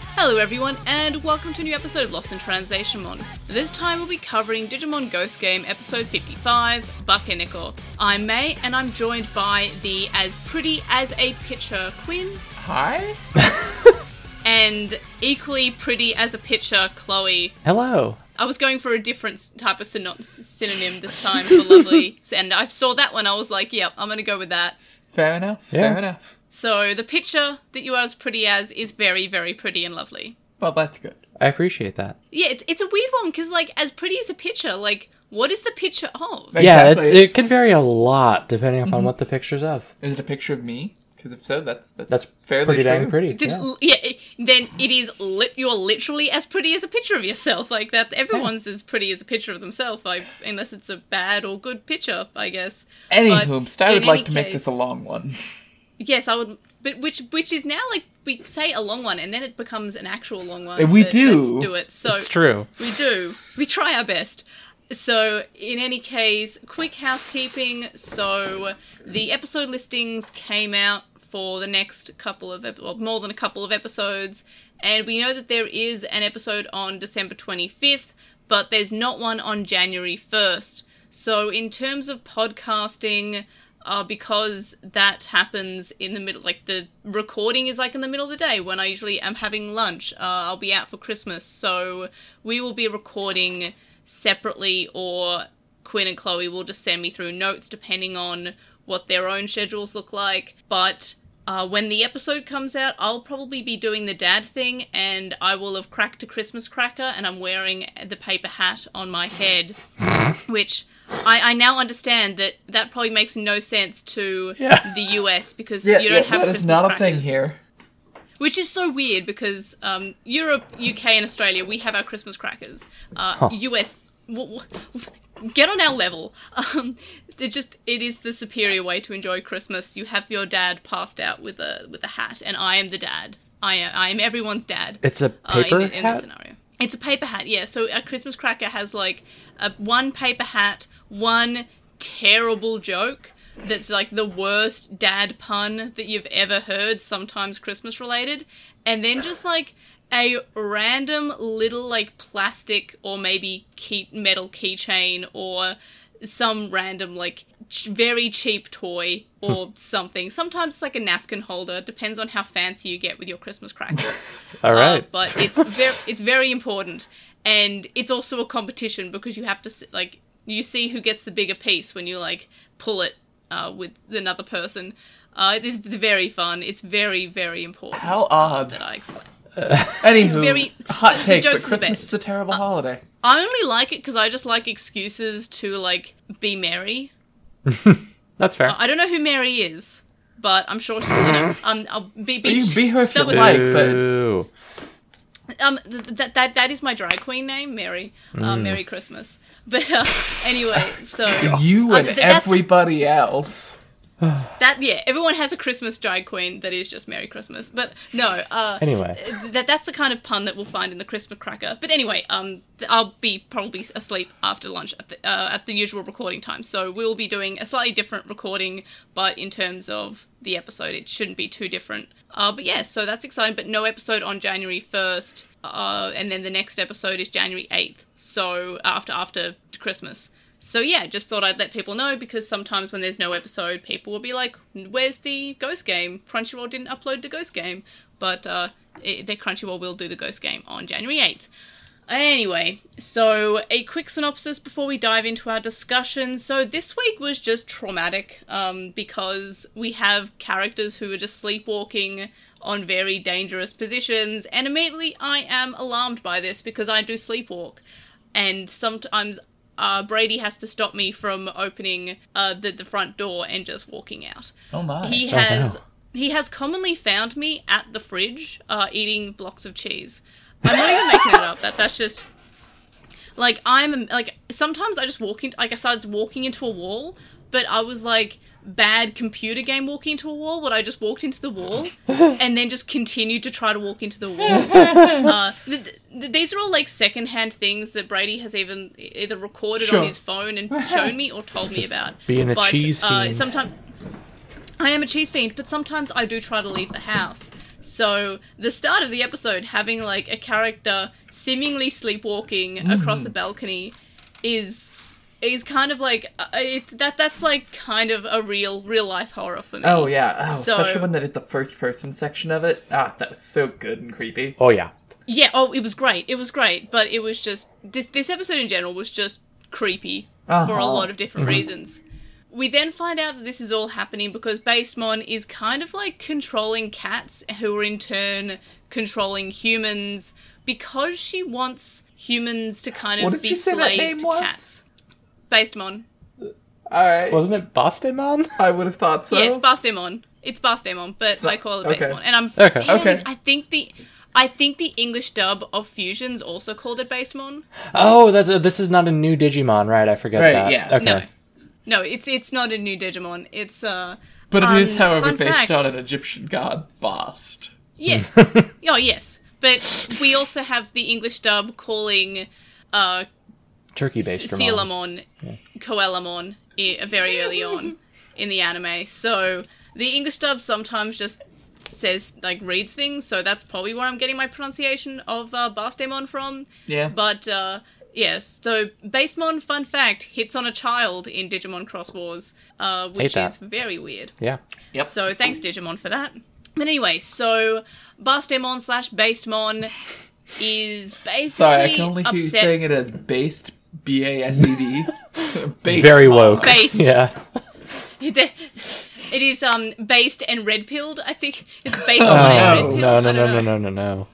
Hello, everyone, and welcome to a new episode of Lost in Translationmon. This time we'll be covering Digimon Ghost Game episode 55, Bakeneko. I'm May, and I'm joined by the as pretty as a picture Quinn, Hi? and equally pretty as a picture Chloe. Hello. I was going for a different type of syno- synonym this time for lovely, and I saw that one. I was like, "Yep, I'm gonna go with that." Fair enough. Yeah. Fair enough. So the picture that you are as pretty as is very, very pretty and lovely. Well, that's good. I appreciate that. Yeah, it's, it's a weird one because, like, as pretty as a picture, like, what is the picture of? Like- Yeah, Exactly, it, it can vary a lot depending upon mm-hmm. what the picture's of. Is it a picture of me? Because if so, that's that's, That's fairly pretty true. dang pretty. Did- yeah. yeah, it- then it is lit. You are literally as pretty as a picture of yourself. Like that, everyone's as pretty as a picture of themselves. I, unless it's a bad or good picture, I guess. Anywho, I would like any to make this a long one. Yes, I would. But which which is now like we say a long one, and then it becomes an actual long one. We do. Let's do it. So It's true. We do. We try our best. So, in any case, quick housekeeping. So, the episode listings came out for the next couple of, ep- well, more than a couple of episodes, and we know that there is an episode on December 25th, but there's not one on January 1st. So, in terms of podcasting, uh, because that happens in the middle, like the recording is like in the middle of the day when I usually am having lunch. Uh, I'll be out for Christmas, so we will be recording separately, or Quinn and Chloe will just send me through notes depending on what their own schedules look like. But uh, when the episode comes out, I'll probably be doing the dad thing, and I will have cracked a Christmas cracker, and I'm wearing the paper hat on my head, which I, I now understand that that probably makes no sense to Yeah. the US because Yeah, you don't yeah, have that Christmas is not a crackers. thing here. Which is so weird because um, Europe, UK, and Australia, we have our Christmas crackers. Uh, US, w- w- get on our level. Um, it just it is the superior way to enjoy Christmas. You have your dad passed out with a with a hat, and I am the dad. I am I am everyone's dad. It's a uh, paper in, in this hat. scenario. It's a paper hat, yeah. So a Christmas cracker has like a one paper hat, one terrible joke that's like the worst dad pun that you've ever heard, sometimes Christmas related, and then just like a random little like plastic or maybe key metal keychain or some random like ch- very cheap toy or something. Sometimes it's like a napkin holder. Depends on how fancy you get with your Christmas crackers. All right. Uh, but it's very it's very important, and it's also a competition because you have to like you see who gets the bigger piece when you like pull it uh, with another person. Uh, it's very fun. It's very very important. How odd. that I explain. Anywho, very- hot the- the take, but joke's the Christmas best. is a terrible holiday. I only like it because I just like excuses to like be merry. That's fair. I don't know who Mary is, but I'm sure she's gonna. Um, I'll be, be, You be her if that you was- like, but Boo. Um, th- that that that is my drag queen name, Mary. Uh, Mm. Merry Christmas. But uh, anyway, so you Uh, and th- everybody else. that yeah, everyone has a Christmas drag queen that is just Merry Christmas. But no, uh, Anyway. that that's the kind of pun that we'll find in the Christmas cracker. But anyway, um, th- I'll be probably asleep after lunch at the uh, at the usual recording time. So we'll be doing a slightly different recording, but in terms of the episode, it shouldn't be too different. Uh, but yeah, so that's exciting. But no episode on January first, uh, and then the next episode is January eighth. So after after Christmas. So yeah, just thought I'd let people know because sometimes when there's no episode, people will be like, "Where's the Ghost Game? Crunchyroll didn't upload the Ghost Game." But uh, it, the Crunchyroll will do the Ghost Game on January eighth. Anyway, so a quick synopsis before we dive into our discussion. So this week was just traumatic um, because we have characters who are just sleepwalking on very dangerous positions, and immediately I am alarmed by this because I do sleepwalk, and sometimes uh, Brady has to stop me from opening uh, the the front door and just walking out. Oh my. He Oh, has no. he has commonly found me at the fridge uh, eating blocks of cheese. I'm not even making that up. That that's just like I'm like sometimes I just walk in like I started walking into a wall, but I was like bad computer game walking into a wall. What I just walked into the wall and then just continued to try to walk into the wall. uh, th- th- these are all like secondhand things that Brady has even either recorded Sure. on his phone and shown me or told me about. being a but, cheese uh, fiend. sometimes I am a cheese fiend, but sometimes I do try to leave the house. So the start of the episode having like a character seemingly sleepwalking across a balcony is is kind of like uh, it, that that's like kind of a real real life horror for me. Oh yeah, oh, So- especially when they did the first person section of it. Ah, that was so good and creepy. Oh yeah. Yeah, oh it was great. It was great, but it was just this this episode in general was just creepy for a Uh-huh. lot of different reasons. We then find out that this is all happening because Basemon is kind of like controlling cats who are in turn controlling humans because she wants humans to kind What of did be you say that slaves name to was? cats. Basemon. All right, Wasn't it Bastemon? I would have thought so. Yeah, it's Bastemon. It's Bastemon, but not- I call it okay. Basemon. And I'm Okay. fairly- Okay. I think the I think the English dub of Fusions also called it Basemon. Oh, that uh, this is not a new Digimon, right? I forget Right, that. yeah. Okay. No. No, it's it's not a new Digimon. It's uh but it is, Um, however, based fact. on an Egyptian god, Bast. yes. oh yes. But we also have the English dub calling uh Turkey based. Sealamon Coelamon i- very early on in the anime. So the English dub sometimes just says like reads things, so that's probably where I'm getting my pronunciation of uh, Bastemon from. Yeah. But uh, yes, so Basemon, fun fact, hits on a child in Digimon Cross Wars, uh, which is very weird. Yeah. Yep. So thanks Digimon for that. But anyway, so Bastemon slash Basemon is basically Sorry, I can only hear you saying it as based. B A S E D. Based Very on- woke. Based. Yeah. It, it is um based and red pilled. I think it's based on Oh, and red no. pilled. No, no, no, no, no, no, no.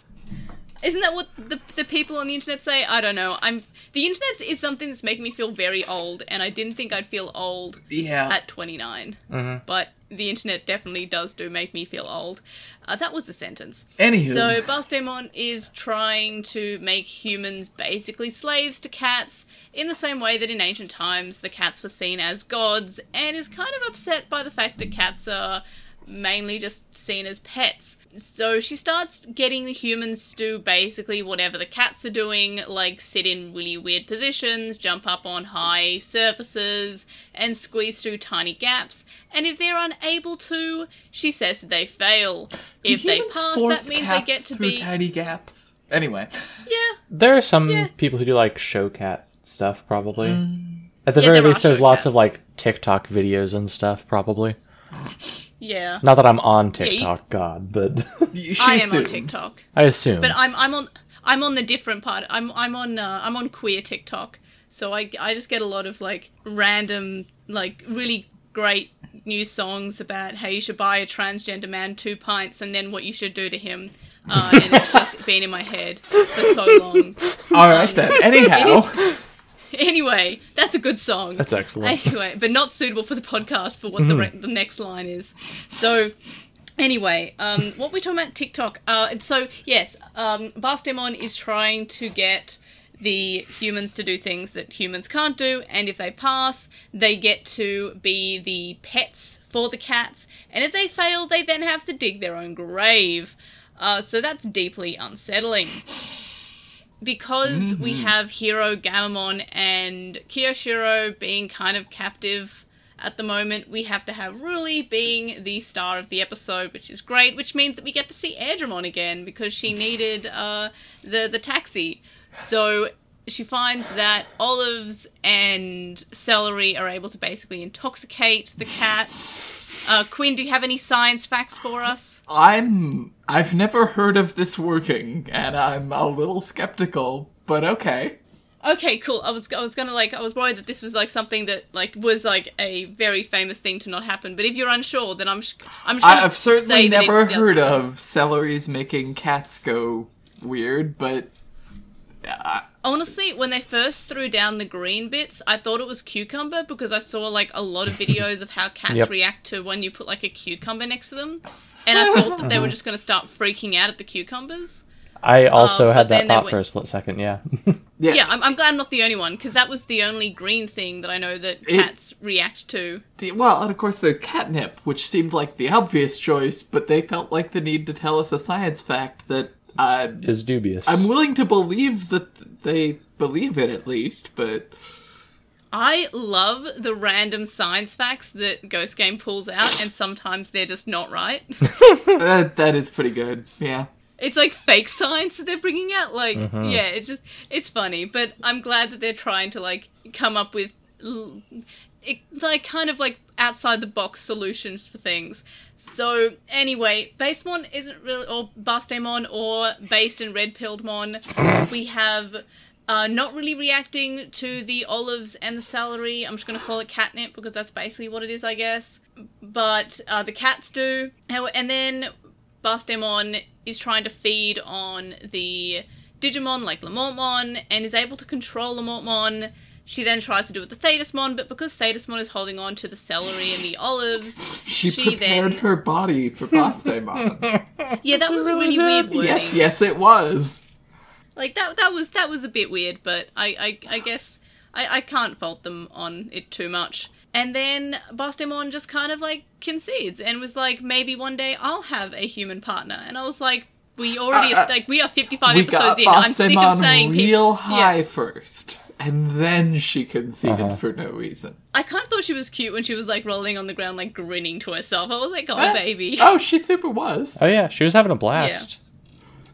Isn't that what the the people on the internet say? I don't know. I'm the internet is something that's making me feel very old, and I didn't think I'd feel old Yeah. at 29. Mhm. But the internet definitely does do make me feel old. Uh, that was the sentence. Anywho. So Bastemon is trying to make humans basically slaves to cats in the same way that in ancient times the cats were seen as gods and is kind of upset by the fact that cats are mainly just seen as pets. So she starts getting the humans to do basically whatever the cats are doing, like sit in really weird positions, jump up on high surfaces, and squeeze through tiny gaps. And if they're unable to, she says that they fail. If they pass, that means they get to through be tiny gaps. Anyway, yeah. There are some Yeah. people who do like show cat stuff, probably. Mm. At the Yeah, very least, there's show lots of like TikTok videos and stuff, probably. Yeah. Not that I'm on you- TikTok, God, but she I am on. TikTok. I assume. But I'm I'm on I'm on the different part. I'm I'm on uh, I'm on queer TikTok. So I I just get a lot of like random like really great new songs about how you should buy a transgender man two pints and then what you should do to him. Uh, and it's just been in my head for so long. All right then. Anyhow, Anyway, that's a good song. That's excellent. Anyway, but not suitable for the podcast for what the re- the next line is. So, anyway, um, what we're talking about TikTok? Uh, so yes, um, Bastemon is trying to get the humans to do things that humans can't do, and if they pass, they get to be the pets for the cats, and if they fail, they then have to dig their own grave. Uh, so that's deeply unsettling because we have Hero Gammamon and Kiyoshiro being kind of captive at the moment, we have to have Ruli being the star of the episode, which is great, which means that we get to see Airdramon again because she needed uh, the the taxi. So she finds that olives and celery are able to basically intoxicate the cats. Uh, Quinn, do you have any science facts for us? I'm. I've never heard of this working, and I'm a little skeptical. But okay. Okay, cool. I was I was gonna like I was worried that this was like something that like was like a very famous thing to not happen. But if you're unsure, then I'm sh- I'm just I've certainly say that it never heard of celeries making cats go weird, but Honestly, when they first threw down the green bits, I thought it was cucumber because I saw like a lot of videos of how cats Yep. react to when you put like a cucumber next to them, and I thought that they were just gonna start freaking out at the cucumbers. I also Um, had that thought went- for a split second, yeah. yeah. Yeah, I'm, I'm glad I'm not the only one because that was the only green thing that I know that It- cats react to. The- well, and of course there's catnip, which seemed like the obvious choice, but they felt like the need to tell us a science fact that uh, Is dubious. I'm willing to believe that they believe it at least, but I love the random science facts that Ghost Game pulls out, and sometimes they're just not right. that, that is pretty good. Yeah. it's like fake science that they're bringing out. Like, yeah, it's just it's funny, but I'm glad that they're trying to like come up with l- it, like kind of like outside the box solutions for things. So anyway, Basemon isn't really or Bastemon or based in Red Pilled Mon. we have. Uh, not really reacting to the olives and the celery. I'm just going to call it catnip because that's basically what it is, I guess. But uh, the cats do. And then Bastemon is trying to feed on the Digimon like Lamortmon and is able to control Lamortmon. She then tries to do it with the Thetismon, but because Thetismon is holding on to the celery and the olives, She, she prepared then her body for Bastemon. yeah, that was really weird wording. yes, yes, it was. Like that that was that was a bit weird, but I I, I guess I, I can't fault them on it too much. And then Bastemon just kind of like concedes and was like, maybe one day I'll have a human partner. And I was like, we already Uh, uh, like we are fifty five episodes in. I'm sick of saying real people- high Yeah. first, and then she conceded Uh-huh. for no reason. I kind of thought she was cute when she was like rolling on the ground, like grinning to herself. I was like, oh Eh? baby. Oh, she super was. Oh yeah, she was having a blast.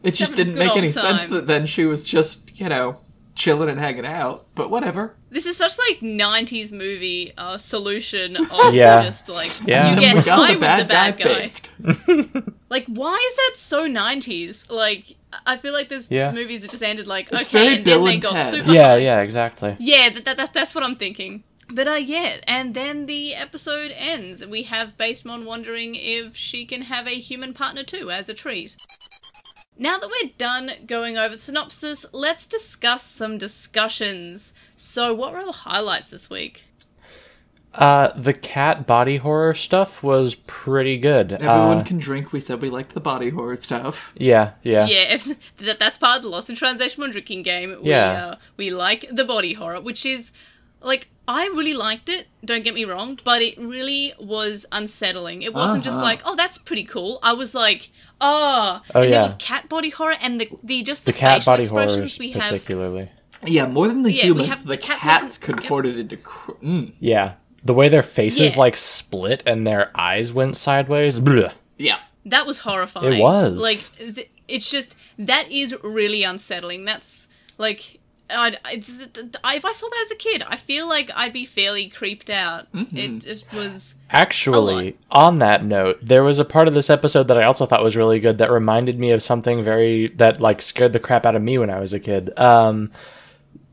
It just having didn't make any old sense that then she was just, you know, chilling and hanging out. But whatever. This is such like '90s movie uh, solution of Yeah. just like Yeah. you get we high with the bad guy guy. Like, why is that so 90s? Like, I feel like there's Yeah. movies that just ended like, It's okay, and Bill then they and got Ted. super Yeah, high. yeah, exactly. Yeah, that, that, that, that's what I'm thinking. But uh, yeah, and then the episode ends. We have Basemon wondering if she can have a human partner too, as a treat. Now that we're done going over the synopsis, let's discuss some discussions. So, what were the highlights this week? Uh, the cat body horror stuff was pretty good. Everyone Uh, can drink. We said we liked the body horror stuff. yeah, yeah, Yeah, that, that's part of the Lost in Translationmon drinking game. We, Yeah. uh, we like the body horror, which is like I really liked it. Don't get me wrong, but it really was unsettling. It wasn't just Uh-huh. like, oh, that's pretty cool. I was like, oh, Oh, and yeah. there was cat body horror and the the just the, the cat facial body expressions horrors we have. particularly. Yeah, more than the Yeah, humans, the the cats cats, moving- could yep. port it into. Cr- mm. Yeah, the way their faces Yeah. like split and their eyes went sideways. bleh. Yeah. That was horrifying. It was. like th- it's just that is really unsettling. That's like. I'd, I, th- th- I, if I saw that as a kid, I feel like I'd be fairly creeped out. Mm-hmm. It just was. Actually, on that note, there was a part of this episode that I also thought was really good that reminded me of something very that like scared the crap out of me when I was a kid. Um,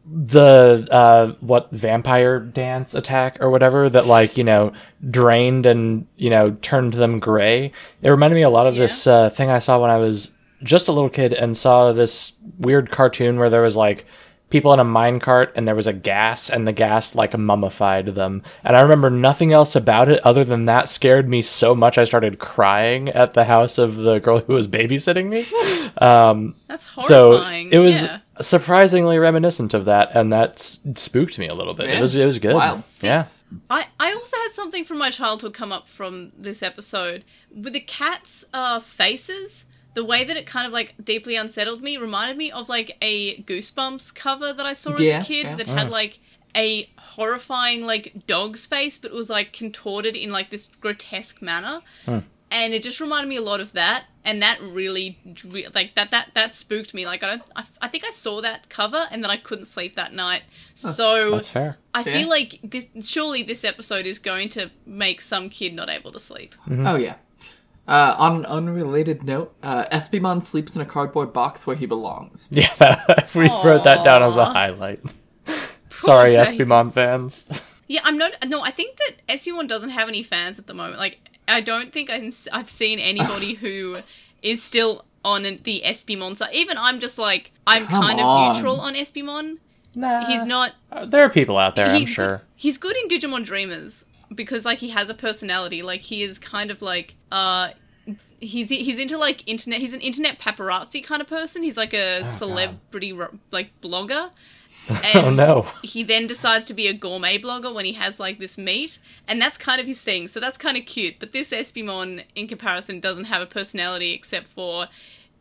the uh, what vampire dance attack or whatever that like you know drained and you know turned them gray. It reminded me a lot of Yeah. this uh, thing I saw when I was just a little kid and saw this weird cartoon where there was like people in a minecart and there was a gas and the gas like mummified them and i remember nothing else about it other than that scared me so much i started crying at the house of the girl who was babysitting me um, That's so it was Yeah. Surprisingly reminiscent of that and that spooked me a little bit it was it was good Wild. yeah I, I also had something from my childhood come up from this episode. With the cat's uh, faces, the way that it kind of like deeply unsettled me reminded me of like a Goosebumps cover that I saw as a kid yeah. that had like a horrifying like dog's face, but it was like contorted in like this grotesque manner. And it just reminded me a lot of that, and that really, re- like that, that, that spooked me. Like I don't, I, I think I saw that cover, and then I couldn't sleep that night. So that's fair I Yeah. feel like this surely this episode is going to make some kid not able to sleep. Mm-hmm. Oh yeah. Uh, on an unrelated note, uh, Espimon sleeps in a cardboard box where he belongs. yeah that, we wrote that down as a highlight sorry baby. espimon fans Yeah, I'm not. No, I think that Espimon doesn't have any fans at the moment. Like, I don't think I'm, s- I've seen anybody who is still on the Espimon side. Even I'm just like I'm Come kind on. of neutral on Espimon. nah He's not. Uh, there are people out there i'm sure Good, he's good in Digimon Dreamers because like he has a personality. Like he is kind of like uh. He's he's into like internet. He's an internet paparazzi kind of person. He's like a celebrity ro- like blogger. And oh no he then decides to be a gourmet blogger when he has like this meat, and that's kind of his thing. So that's kind of cute. But this Espimon, in comparison, doesn't have a personality except for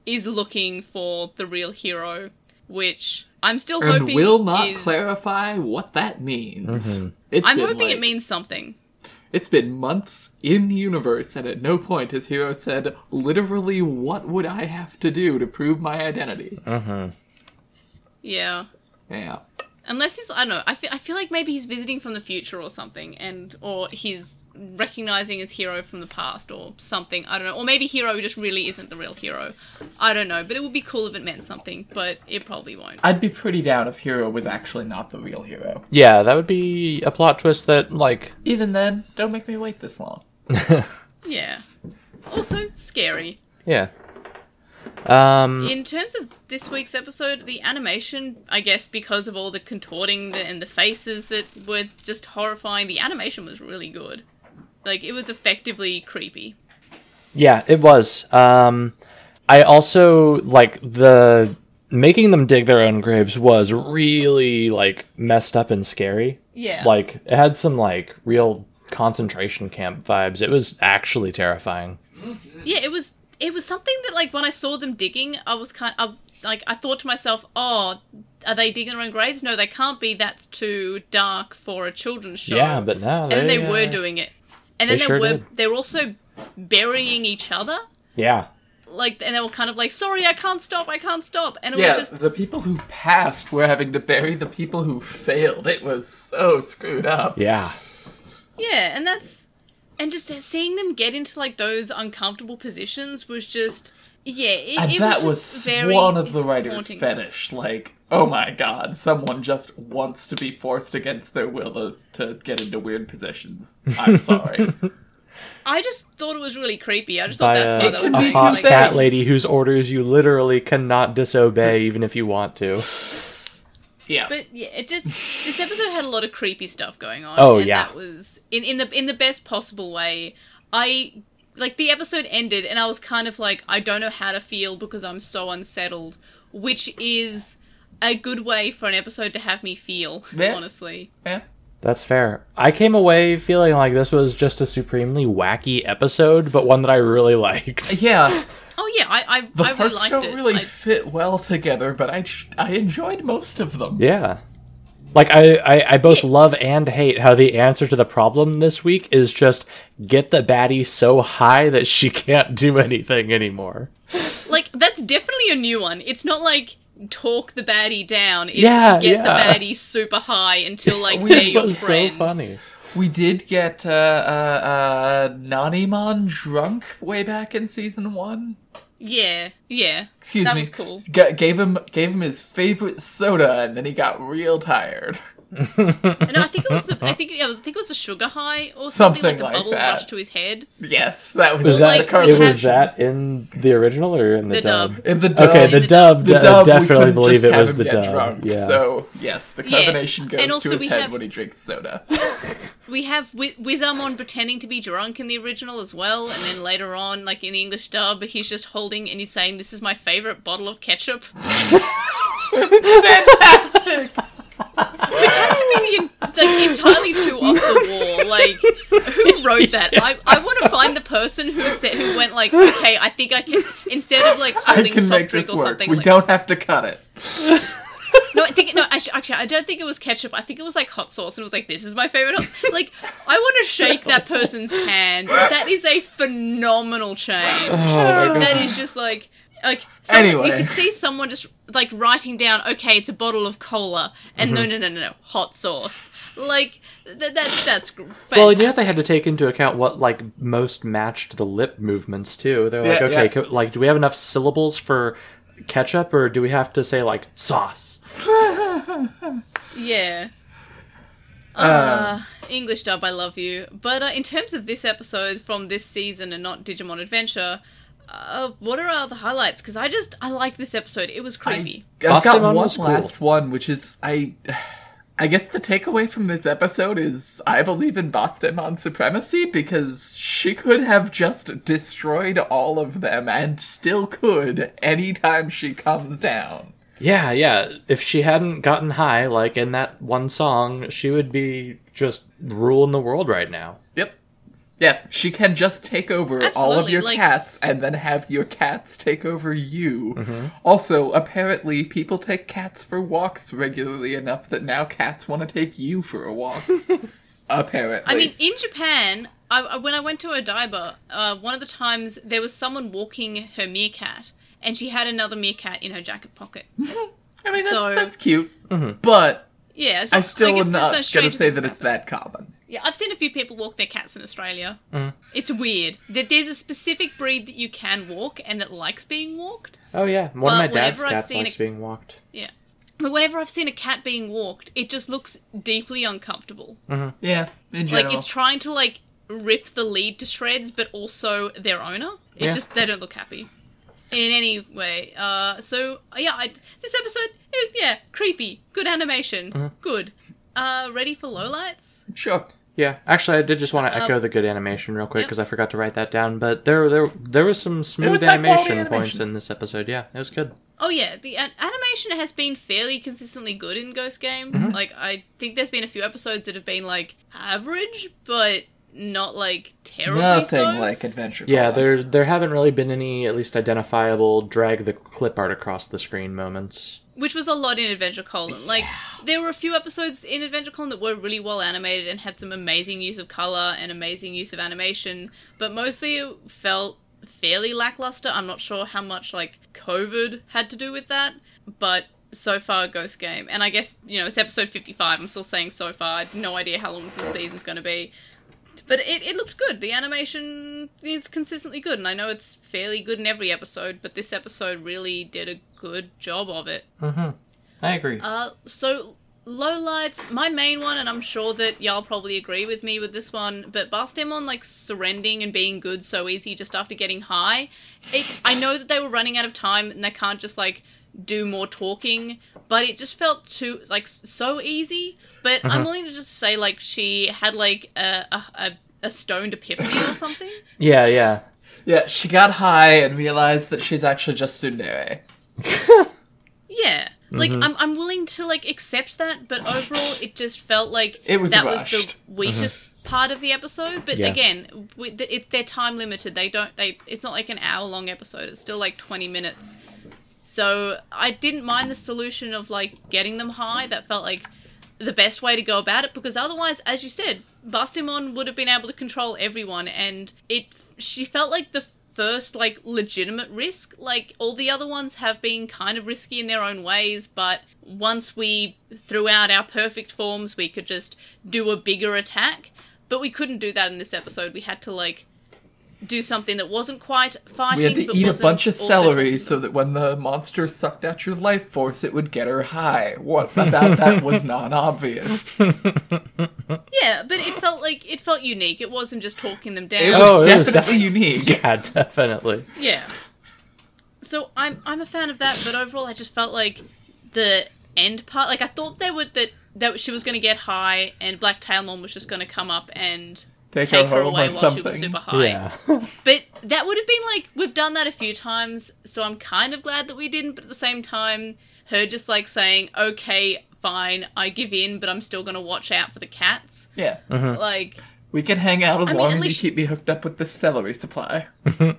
is looking for the real hero, which I'm still and hoping will not is- clarify what that means. Mm-hmm. It's I'm hoping like- it means something. It's been months in universe, and at no point has Hero said literally what would I have to do to prove my identity. Mm-hmm. Yeah. Yeah. Unless he's, I don't know. I feel, I feel like maybe he's visiting from the future or something, and or he's recognizing his hero from the past or something. I don't know. Or maybe hero just really isn't the real hero. I don't know. But it would be cool if it meant something. But it probably won't. I'd be pretty down if Hero was actually not the real hero. Yeah, that would be a plot twist that, like, Even then, don't make me wait this long. Yeah. Also scary. yeah. Um, In terms of this week's episode, the animation, I guess, because of all the contorting and the faces that were just horrifying, the animation was really good. Like it was effectively creepy. Yeah, it was. Um, I also like the making them dig their own graves was really like messed up and scary. Yeah. Like it had some like real concentration camp vibes. It was actually terrifying. Yeah, it was it was something that like when I saw them digging, I was kind of like I thought to myself, "Oh, are they digging their own graves? No, they can't be. That's too dark for a children's show." Yeah, but no, and then they uh, were doing it, and then they they, sure were did. they were also burying each other. Yeah, Like, and they were kind of like, "Sorry, I can't stop. I can't stop," and it Yeah, was just the people who passed were having to bury the people who failed. It was so screwed up. yeah, Yeah, and that's and just seeing them get into like those uncomfortable positions was just yeah, it, And it that was was, very one of the writer's haunting. fetish. Like, oh my god, someone just wants to be forced against their will to, to get into weird positions. I'm sorry. I just thought it was really creepy. I just thought by that's uh, a, why that would can a be be hot like, cat lady whose orders you literally cannot disobey even if you want to. Yeah. But yeah, it just this episode had a lot of creepy stuff going on. Oh, and yeah. that was in in the in the best possible way. I like the episode ended, and I was kind of like, I don't know how to feel because I'm so unsettled, which is a good way for an episode to have me feel. Yeah. Honestly, yeah. That's fair. I came away feeling like this was just a supremely wacky episode, but one that I really liked. Yeah, oh yeah, I I, the I really parts liked don't it. really I- fit well together, but I I enjoyed most of them. Yeah. Like I, I, I both love and hate how the answer to the problem this week is just get the baddie so high that she can't do anything anymore. like that's definitely a new one. It's not like talk the baddie down. It's Yeah, get yeah. the baddie super high until like We- they're It your was so funny. We did get uh, uh, uh, Nanimon drunk way back in season one. Yeah, yeah. Excuse that me. was cool. G- gave him gave him his favorite soda, and then he got real tired. And I think it was the I think it was I think it was a sugar high or something, Something like the like bubbles that. rushed to his head. Yes, that was, Was the that like, cartoon. it was have- that in the original or in the, The dub? dub. in the dub. Okay, the the dub, the d- dub, we definitely couldn't believe just it have was him the get dub. Drunk, yeah. So yes, the Yeah, carbonation goes and also to his we head have- when he drinks soda. We have Wi- Wizamon pretending to be drunk in the original as well, and then later on, like in the English dub, he's just holding and he's saying, "This is my favorite bottle of ketchup," which Fantastic. Has to be the like entirely too off the wall. Like, who wrote that? I, I want to find the person who said who went like, "Okay, I think I can." Instead of like I holding can soft make drink this or work. something, We like, don't have to cut it. No, I think no. Actually, actually, I don't think it was ketchup. I think it was like hot sauce, and it was like, "This is my favorite." hot-" Like, I want to shake that person's hand. That is a phenomenal change. Oh. That is just like, like someone, you could see someone just like writing down, "Okay, it's a bottle of cola," and no, no, no, no, no, hot sauce. Like th- that's that's gr- Well, and you know fantastic. they had to take into account what like most matched the lip movements too. They're like, Yeah, okay, yeah. co- like, do we have enough syllables for ketchup, or do we have to say like sauce? Yeah. Uh, English dub, I love you. But uh, in terms of this episode from this season and not Digimon Adventure, uh, what are other highlights? Because I just I like this episode. It was creepy. I, I've got one was cool. last one, which is I. I guess the takeaway from this episode is I believe in Bastemon supremacy because she could have just destroyed all of them and still could anytime she comes down. Yeah, yeah. If she hadn't gotten high, like in that one song, she would be just ruling the world right now. Yep. Yeah, she can just take over all of your like- cats and then have your cats take over you. Mm-hmm. Also, apparently, people take cats for walks regularly enough that now cats want to take you for a walk. apparently. I mean, in Japan, I, I- when I went to Odaiba, uh, one of the times there was someone walking her meerkat, and she had another meerkat in her jacket pocket. I mean that's, so- that's cute. Mm-hmm. But Yeah, so I still guess am not gonna say thing that it's that common. Yeah, I've seen a few people walk their cats in Australia. Mm. It's weird. That there's a specific breed that you can walk and that likes being walked. Oh yeah, one of my But dad's cats likes a- being walked. Yeah. But whenever I've seen a cat being walked, it just looks deeply uncomfortable. Yeah, in general. Like it's trying to like rip the lead to shreds, but also their owner. It Yeah. just they don't look happy. In any way, uh, so yeah, I, this episode, eh, yeah, creepy, good animation, Mm-hmm. good. Uh, ready for lowlights? sure. Yeah, actually, I did just want to Um, echo the good animation real quick because I forgot to write that down. But there, there, there was some smooth was animation, animation. points in this episode. Yeah, it was good. Oh yeah, the an- animation has been fairly consistently good in Ghost Game. Mm-hmm. Like I think there's been a few episodes that have been like average, but not like terribly Nothing so. like adventure. Yeah, Colon. there, there haven't really been any at least identifiable drag the clip art across the screen moments. which was a lot in Adventure Colon. Like there were a few episodes in Adventure Colon that were really well animated and had some amazing use of color and amazing use of animation, but mostly it felt fairly lackluster. I'm not sure how much like COVID had to do with that, but so far Ghost Game, and I guess you know it's episode 55. I'm still saying so far. I have no idea how long this season's going to be. But it, it looked good. The animation is consistently good, and I know it's fairly good in every episode, but this episode really did a good job of it. Mm-hmm. I agree. Uh, so lowlights, my main one, and I'm sure that y'all probably agree with me with this one, but Bastemon like surrendering and being good so easy just after getting high. It, I know that they were running out of time and they can't just like do more talking, but it just felt too like so easy. But I'm willing to just say like she had like a a, a, a stoned epiphany or something. yeah, yeah. Yeah, she got high and realized that she's actually just Tsundere. Yeah. Like Mm-hmm. I'm I'm willing to like accept that, but overall it just felt like It was that was the rushed. weakest part of the episode. But Mm-hmm. Yeah. again, with the, it's they're time limited. They don't they it's not like an hour long episode. It's still like 20 minutes. So I didn't mind the solution of like getting them high. That felt like the best way to go about it because otherwise, as you said, Bastemon would have been able to control everyone, and it. She felt like the first like legitimate risk. Like all the other ones have been kind of risky in their own ways, but once we threw out our perfect forms, we could just do a bigger attack. But we couldn't do that in this episode. We had to like do something that wasn't quite fighting. We had to but eat a bunch of celery so that when the monster sucked out your life force, it would get her high. What about that was non-obvious? Yeah, but it felt like it felt unique. It wasn't just talking them down. It was Oh, it was definitely def- unique. Yeah, definitely. Yeah. So I'm I'm a fan of that, but overall I just felt like the end part like I thought they would that that she was going to get high and Black Tailmon was just going to come up and Take, take her her away while something. she was super high. Yeah. But that would have been like we've done that a few times, so I'm kind of glad that we didn't, but at the same time her just like saying, "Okay, fine, I give in, but I'm still going to watch out for the cats." Yeah, Like we can hang out as I mean, long at as you least- keep me hooked up with the celery supply.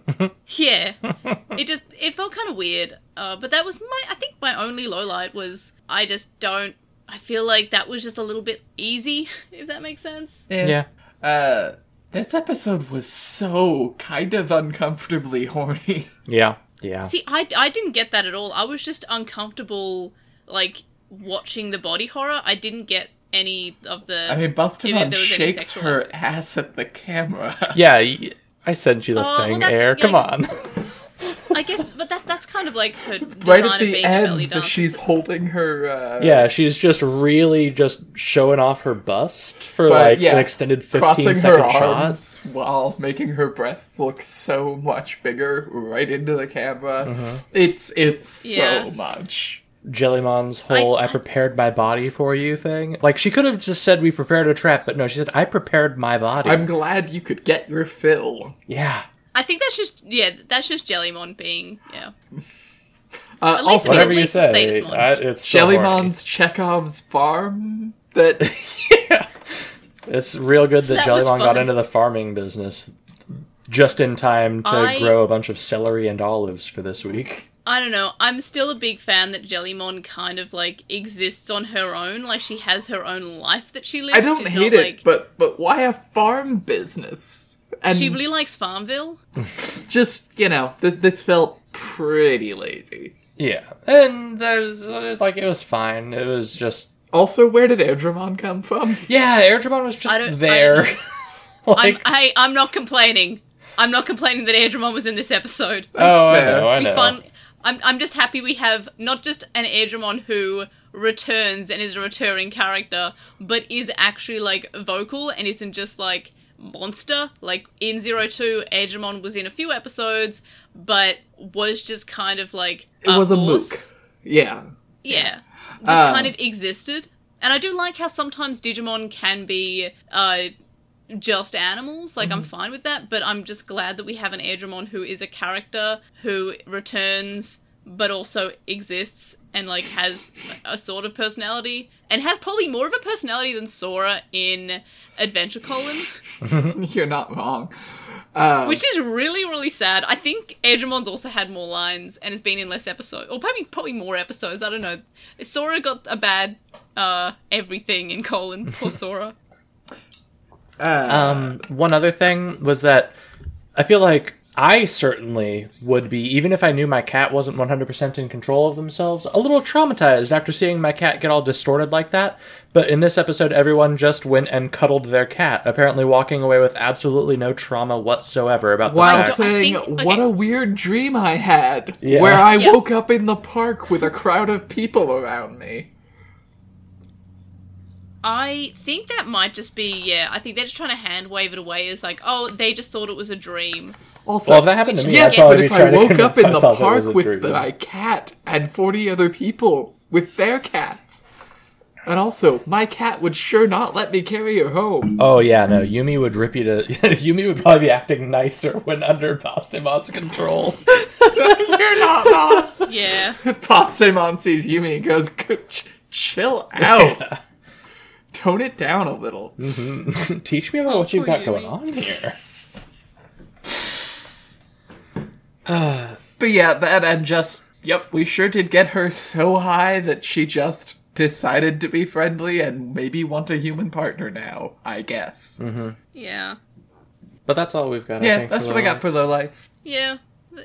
Yeah, it just it felt kind of weird. Uh, but that was my I think my only low light was I just don't. I feel like that was just a little bit easy, if that makes sense. yeah. Uh, this episode was so kind of uncomfortably horny. Yeah. Yeah. See, I I didn't get that at all. I was just uncomfortable, like watching the body horror. I didn't get any of the. I mean, if Bustamon there was any shakes her aspects. ass at the camera. Yeah. I sent you the Oh, thing, that- Air. yeah, Come I on. I guess, but that that's kind of like her right at the being a belly end, dancer. she's holding her. Uh, yeah, she's just really just showing off her bust for but, like yeah, an extended 15 crossing her shot. arms while making her breasts look so much bigger right into the camera. Mm-hmm. It's it's Yeah. so much. Jellymon's whole I, I- prepared my body for you thing. Like she could have just said we prepared a trap, but no, she said I prepared my body. I'm glad you could get your fill. yeah. I think that's just yeah, that's just Jellymon being yeah. Uh, At least also, Whatever you it's say, Status I, it's so horny. Jellymon's Chekhov's farm that yeah. It's real good that, That Jellymon got into the farming business just in time to I- grow a bunch of celery and olives for this week. I don't know. I'm still a big fan that Jellymon kind of like exists on her own. Like she has her own life that she lives. I don't She's hate not, it, like, but but why a farm business? And she really likes Farmville. just you know, th- this felt pretty lazy. Yeah, and there's uh, like it was fine. It was just Also, where did Airdramon come from? yeah, Airdramon was I don't- just I there. I'm, like hey, I'm not complaining. I'm not complaining that Airdramon was in this episode. oh, I fair. know, I know. Fun. I'm, I'm just happy we have not just an Airdramon who returns and is a returning character, but is actually like vocal and isn't just like monster. Like in Zero Two, Airdramon was in a few episodes, but was just kind of like It was a horse. mook. Yeah. Yeah. Just Um, kind of existed. And I do like how sometimes Digimon can be uh, just animals. Like, I'm fine with that, but I'm just glad that we have an Airdramon who is a character who returns but also exists and, like, has a sort of personality. And has probably more of a personality than Sora in Adventure Colon, You're not wrong. Uh, which is really, really sad. I think Airdramon's also had more lines and has been in less episodes, or probably probably more episodes. I don't know. Sora got a bad uh everything in colon. Poor Sora. uh, Um, one other thing was that I feel like I certainly would be, even if I knew my cat wasn't 100% in control of themselves, a little traumatized after seeing my cat get all distorted like that. But in this episode, everyone just went and cuddled their cat, apparently walking away with absolutely no trauma whatsoever about the while fact. Saying, think- "What a weird dream I had, Yeah. where I Yeah. woke up in the park with a crowd of people around me." I think that might just be yeah. I think they're just trying to hand wave it away as like, oh, they just thought it was a dream. Also, Well, if that happened to me, yes, but if I woke up in the park with dream. my cat and forty other people with their cats, and also my cat would sure not let me carry her home. Oh yeah, no. Yumi would rip you to. Yumi would probably be acting nicer when under Bastemon's control. You're not wrong. Yeah. Bastemon sees Yumi and goes, "G- ch- "Chill out, tone it down a little." Mm-hmm. Teach me about oh, what you've poor got going on here. But yeah, that and just yep, we sure did get her so high that she just decided to be friendly and maybe want a human partner now. I guess. Mm-hmm. Yeah. But that's all we've got. I Yeah, think, that's for what I got for the. low lights. Yeah.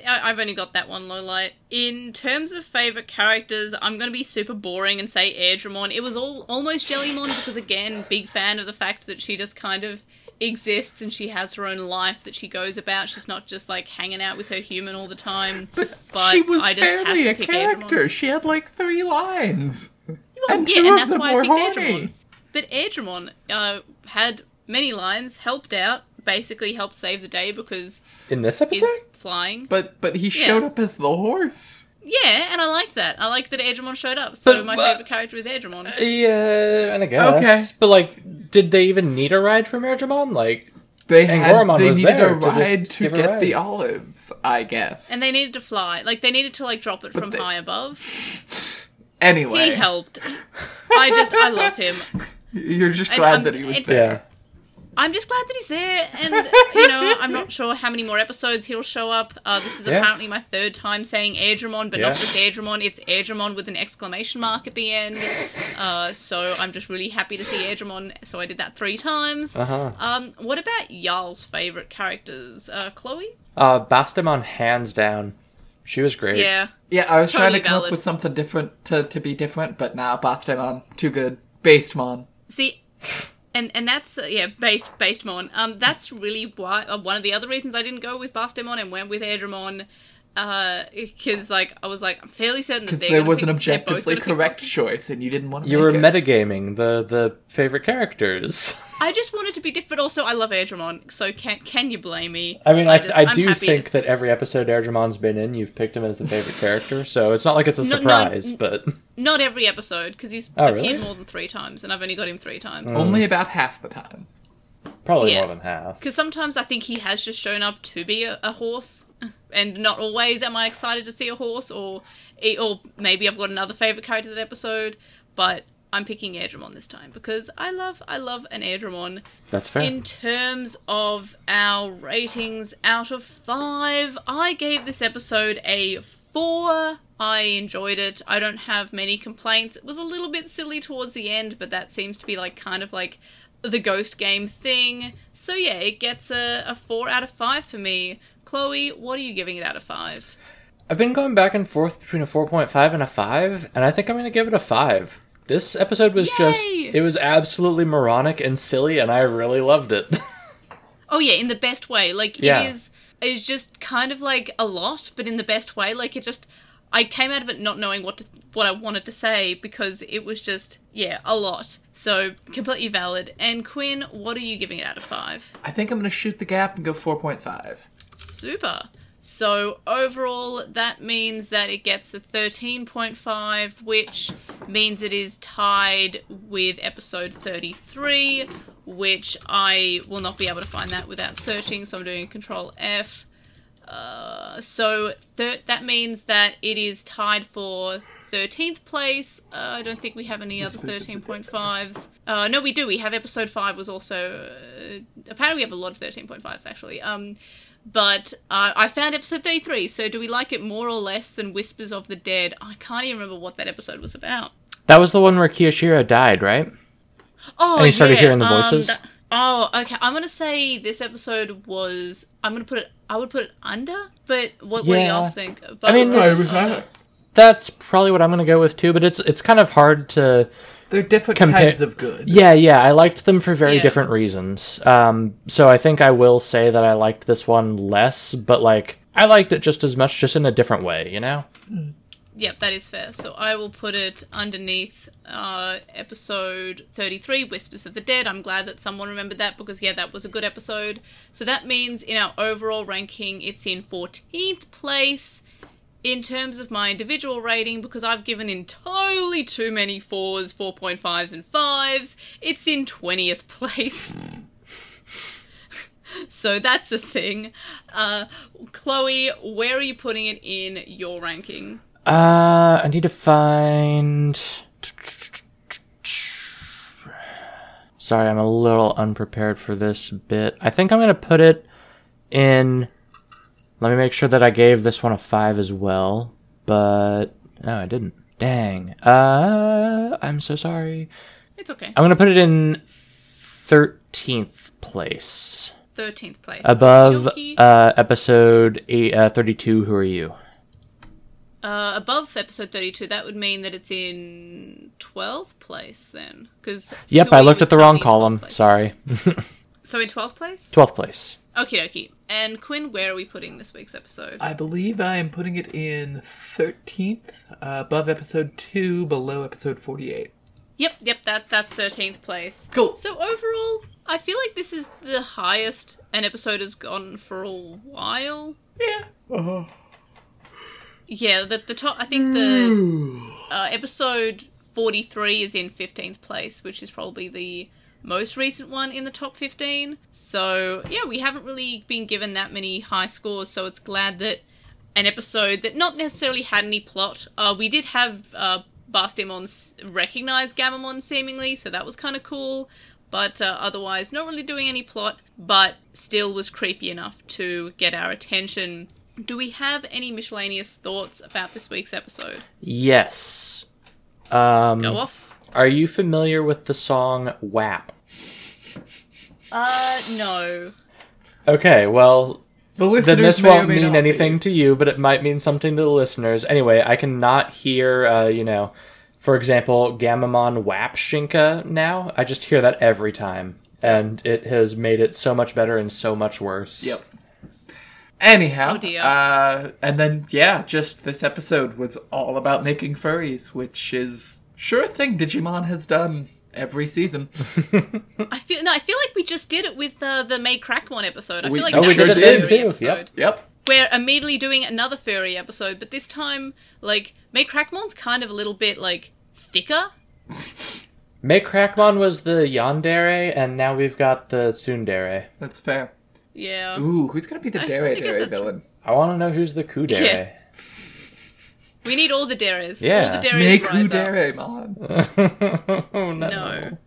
I- I've only got that one low light. In terms of favorite characters, I'm gonna be super boring and say Airdramon. It was all almost Jellymon because again, big fan of the fact that she just kind of exists and she has her own life that she goes about. She's not just like hanging out with her human all the time. But, But she was I just have barely to a character. Airdramon. She had like three lines. Well, And yeah, and that's why I were picked horny. Airdramon. But Airdramon uh, had many lines, helped out, basically helped save the day because In this episode he's episode? flying. But but he Yeah. showed up as the horse. Yeah, and I liked that. I liked that Airdramon showed up. So But- my but- favorite character is Airdramon. Yeah, and I guess. Okay. But like, did they even need a ride from Airdramon? Like, They And had Goromon they was needed there a ride to give a get ride. the olives, I guess. And they needed to fly. Like they needed to like drop it But from they- high above. anyway. He helped. I just I love him. You're just And, glad that he was it- there. Yeah. I'm just glad that he's there, and you know, I'm not sure how many more episodes he'll show up. Uh, this is Yeah. apparently my third time saying Airdramon, but Yeah. not just Airdramon. It's Airdramon with an exclamation mark at the end. Uh, so I'm just really happy to see Airdramon. So I did that three times. Uh huh. Um, what about y'all's favorite characters? Uh, Chloe? Uh, Bastemon, hands down. She was great. Yeah. Yeah, I was trying to come valid. up with something different to, to be different, but nah, Bastemon, too good. Bastemon. See, and and that's uh, yeah, based based on. Um, that's really why uh, one of the other reasons I didn't go with Bastemon and went with Airdramon. Uh, because like I was like I'm fairly certain that Because they're there was an pick- they're both objectively gonna correct Bastemon. choice, and you didn't want to You make were it. metagaming the the favorite characters. I just wanted to be different. Also, I love Airdramon, so can can you blame me? I mean, I, just- I, do think that every episode Airdramon's been in, you've picked him as the favorite character, so it's not like it's a No, no, surprise, n- but not every episode because he's Oh, appeared really? more than three times, and I've only got him three times. Only about half the time. Probably Yeah. more than half. Because sometimes I think he has just shown up to be a, a horse, and not always am I excited to see a horse, or or maybe I've got another favorite character that episode. But I'm picking Airdramon this time because I love I love an Airdramon. That's fair. In terms of our ratings out of five, I gave this episode a four. I enjoyed it. I don't have many complaints. It was a little bit silly towards the end, but that seems to be like kind of like the ghost game thing. So yeah, it gets a, a four out of five for me. Chloe, what are you giving it out of five? I've been going back and forth between a 4.5 and a 5, and I think I'm going to give it a 5. This episode was just, it was absolutely moronic and silly, and I really loved it. Oh yeah, in the best way. Like Yeah. it is it's just kind of like a lot, but in the best way. Like it just I came out of it not knowing what to, what I wanted to say because it was just yeah, a lot. So completely valid. And Quinn, what are you giving it out of 5? I think I'm gonna shoot the gap and go 4.5. Super. So overall, that means that it gets a 13.5, which means it is tied with episode 33, which I will not be able to find that without searching, so I'm doing Control F. Uh, so thir- that means that it is tied for 13th place. Uh, I don't think we have any other 13.5s. Uh, no, we do. We have episode 5 was also. Uh, apparently, we have a lot of 13.5s actually. Um, but uh, I found episode 33, so do we like it more or less than Whispers of the Dead? I can't even remember what that episode was about. that was the one where Kiyoshiro died, right? Oh, And you started yeah, hearing the um, voices? that- oh, okay. I'm gonna say this episode was. I'm gonna put it. I would put it under. But what, what do y'all think? But I mean, No, it It's- That's probably what I'm going to go with too, but it's it's kind of hard to They're different Compa- kinds of good. Yeah, yeah, I liked them for very Yeah. different reasons. Um, so I think I will say that I liked this one less, but like I liked it just as much, just in a different way, you know. Yep, that is fair. So I will put it underneath uh, episode 33, Whispers of the Dead. I'm glad that someone remembered that because, yeah, that was a good episode. So that means in our overall ranking, it's in 14th place in terms of my individual rating because I've given entirely too many 4s, 4.5s, and 5s. It's in 20th place. so that's the thing. Uh, Chloe, where are you putting it in your ranking? Uh, I need to find. Sorry, I'm a little unprepared for this bit. I think I'm gonna put it in. Let me make sure that I gave this one a five as well, but no, I didn't. Dang. Uh, I'm so sorry. It's okay. I'm gonna put it in thirteenth place, 13th place. above uh, episode eight, uh, thirty-two. Who are you? Uh, above episode 32, that would mean that it's in 12th place then. Cause Yep, Who I looked at the wrong currently in 12th column. Sorry. So in 12th place? Twelfth place. Okie dokie. And Quinn, where are we putting this week's episode? I believe I am putting it in 13th, uh, above episode 2, below episode 48. Yep, yep, that that's 13th place. Cool. So overall, I feel like this is the highest an episode has gone for a while. Yeah. Yeah, the the top. I think the uh, episode forty three is in fifteenth place, which is probably the most recent one in the top fifteen. So yeah, we haven't really been given that many high scores. So it's glad that an episode that not necessarily had any plot. Uh, we did have uh, Bastemon s- recognize Gammamon seemingly, so that was kind of cool. But uh, otherwise, not really doing any plot, but still was creepy enough to get our attention. Do we have any miscellaneous thoughts about this week's episode? Yes. Um, Go off. Are you familiar with the song WAP? Uh, no. Okay, well, The then this may won't may mean anything be. to you, but it might mean something to the listeners. Anyway, I cannot hear, uh, you know, for example, Gammamon WAP Shinka now. I just hear that every time. And it has made it so much better and so much worse. Yep. Anyhow, Oh, dear. uh, and then yeah, just this episode was all about making furries, which is sure a thing Digimon has done every season. I feel no. I feel like we just did it with uh, the Meicrackmon episode. I We- feel like Oh, we was did a it then, too. episode. Yep. Yep. We're immediately doing another furry episode, but this time, like Meicrackmon's kind of a little bit like thicker. Meicrackmon was the Yandere, and now we've got the Tsundere. That's fair. Yeah. Ooh, who's gonna be the I- Dere Dere villain? I want to know who's the Kudere. Yeah. We need all the Deres. Yeah. All the Deres Make rise up. Uderemon. oh no. No.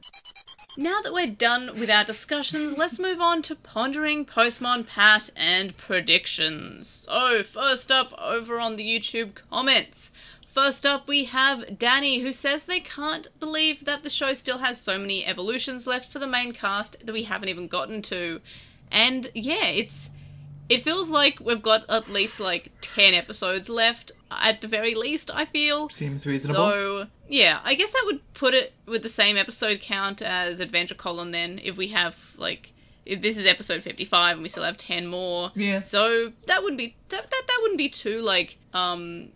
Now that we're done with our discussions, let's move on to pondering Postmon Pat and predictions. So, first up, over on the YouTube comments. First up, we have Danny, who says they can't believe that the show still has so many evolutions left for the main cast that we haven't even gotten to. And yeah, it's it feels like we've got at least like 10 episodes left at the very least i feel Seems reasonable. so yeah i guess that would put it with the same episode count as adventure Colon then if we have like if this is episode 55 and we still have 10 more Yeah. so that wouldn't be that, that that wouldn't be too like um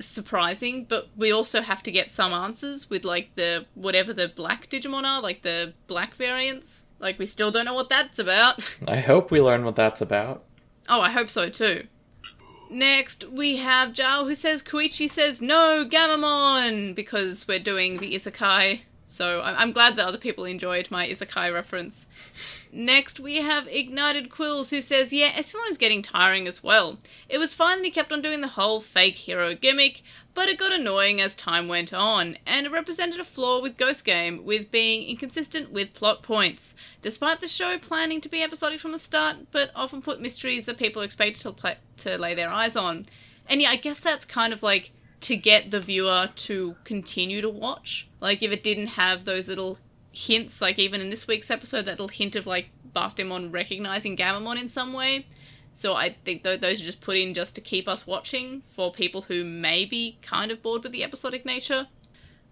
surprising but we also have to get some answers with like the whatever the black digimon are like the black variants like we still don't know what that's about I hope we learn what that's about. Oh, I hope so too. Next, we have Jao who says Koichi says no, Gammamon, because we're doing the isekai. So I'm, glad that other people enjoyed my isekai reference. Next, we have Ignited Quills who says, yeah, Espimon is getting tiring as well. It was fine that he kept on doing the whole fake hero gimmick, but it got annoying as time went on, and it represented a flaw with Ghost Game, with being inconsistent with plot points. Despite the show planning to be episodic from the start, but often put mysteries that people expect to, pla to lay their eyes on. And yeah, I guess that's kind of like to get the viewer to continue to watch. Like if it didn't have those little hints, like even in this week's episode, that little hint of like Bastemon recognizing Gammamon in some way. So I think th- those are just put in just to keep us watching for people who may be kind of bored with the episodic nature.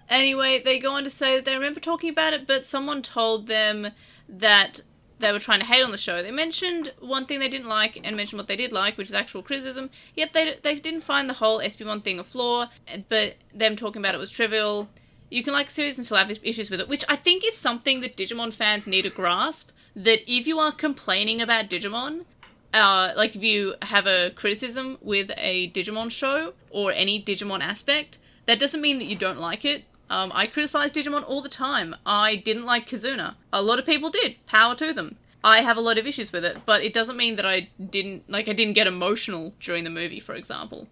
Anyway, they go on to say that they remember talking about it, but someone told them that they were trying to hate on the show. They mentioned one thing they didn't like and mentioned what they did like, which is actual criticism. Yet they they didn't find the whole Espimon thing a flaw, but them talking about it was trivial. You can like a series and still have issues with it, which I think is something that Digimon fans need to grasp. That if you are complaining about Digimon, uh, like if you have a criticism with a Digimon show or any Digimon aspect, that doesn't mean that you don't like it. Um, I criticize Digimon all the time. I didn't like Kizuna. A lot of people did. Power to them. I have a lot of issues with it, but it doesn't mean that I didn't like I didn't get emotional during the movie, for example.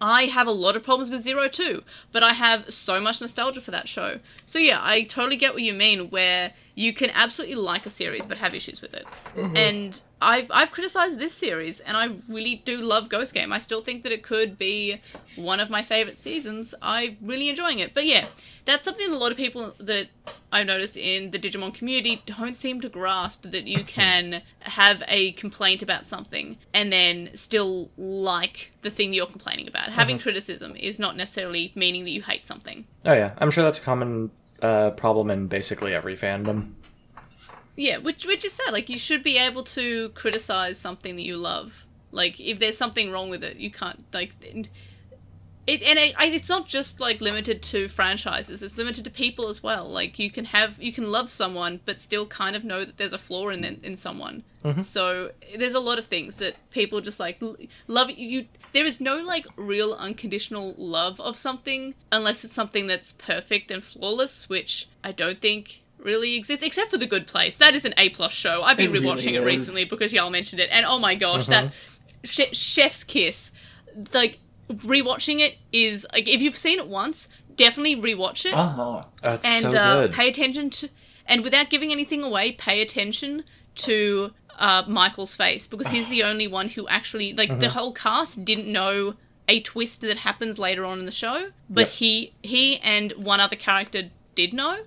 I have a lot of problems with Zero Two, but I have so much nostalgia for that show. So yeah, I totally get what you mean where you can absolutely like a series but have issues with it. Mm-hmm. And I've I've criticized this series and I really do love Ghost Game. I still think that it could be one of my favorite seasons. I'm really enjoying it. But yeah, that's something a lot of people that I've noticed in the Digimon community don't seem to grasp that you mm-hmm. can have a complaint about something and then still like the thing you're complaining about. Having mm-hmm. criticism is not necessarily meaning that you hate something. Oh yeah, I'm sure that's a common uh, problem in basically every fandom. Yeah, which which is sad. Like you should be able to criticize something that you love. Like if there's something wrong with it, you can't like it. And it, it's not just like limited to franchises. It's limited to people as well. Like you can have you can love someone, but still kind of know that there's a flaw in in someone. Mm-hmm. So there's a lot of things that people just like love you. There is no like real unconditional love of something unless it's something that's perfect and flawless, which I don't think really exists, except for The Good Place. That is an A plus show. I've been It really rewatching it is. recently because y'all mentioned it, and oh my gosh, that uh-huh. sh- chef's kiss, like rewatching it is like if you've seen it once, definitely rewatch it Uh huh. Oh, and so uh, pay attention to, and without giving anything away, pay attention to uh, Michael's face because he's the only one who actually like Mm-hmm. the whole cast didn't know a twist that happens later on in the show, but Yep. he he and one other character did know,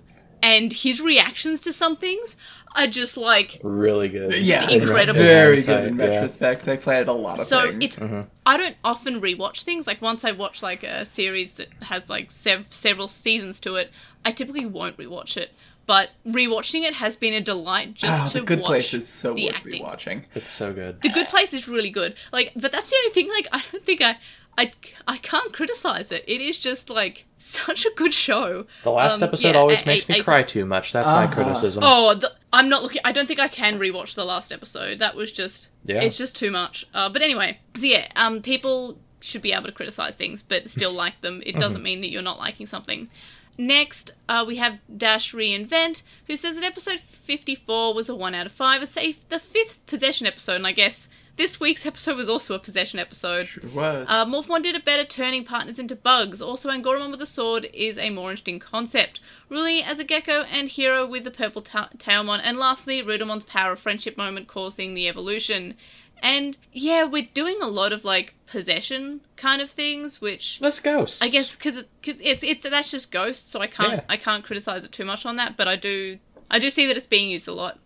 and his reactions to some things are just like really good. Yeah, incredible. Very good in yeah. retrospect. They played a lot of so things. it's Mm-hmm. I don't often rewatch things. Like once I watch like a series that has like sev- several seasons to it, I typically won't rewatch it. But rewatching it has been a delight just Ah, to the Good watch Place is so the worth acting. rewatching. It's so good. The Good Place is really good. Like, but that's the only thing. Like, I don't think I, I, I can't criticize it. It is just like such a good show. The last Um, episode yeah, always a- makes a- me a- cry too much. That's my Uh-huh. criticism. Oh, the, I'm not looking. I don't think I can rewatch the last episode. That was just. Yeah. It's just too much. Uh, but anyway, so yeah, um, people should be able to criticize things, but still like them. It doesn't mean that you're not liking something. Next, uh, we have Dash Reinvent, who says that episode 54 was a 1 out of 5. It's a, the fifth possession episode, and I guess this week's episode was also a possession episode. Sure was. Uh, Morphomon did a better turning partners into bugs. Also, Angoramon with a sword is a more interesting concept. Ruli as a gecko and Hiro with the purple ta- Tailmon. And lastly, Rudamon's power of friendship moment causing the evolution. And yeah, we're doing a lot of like possession kind of things, which Let's ghosts. I guess because it, it's it's that's just ghosts, so I can't Yeah. I can't criticize it too much on that. But I do I do see that it's being used a lot.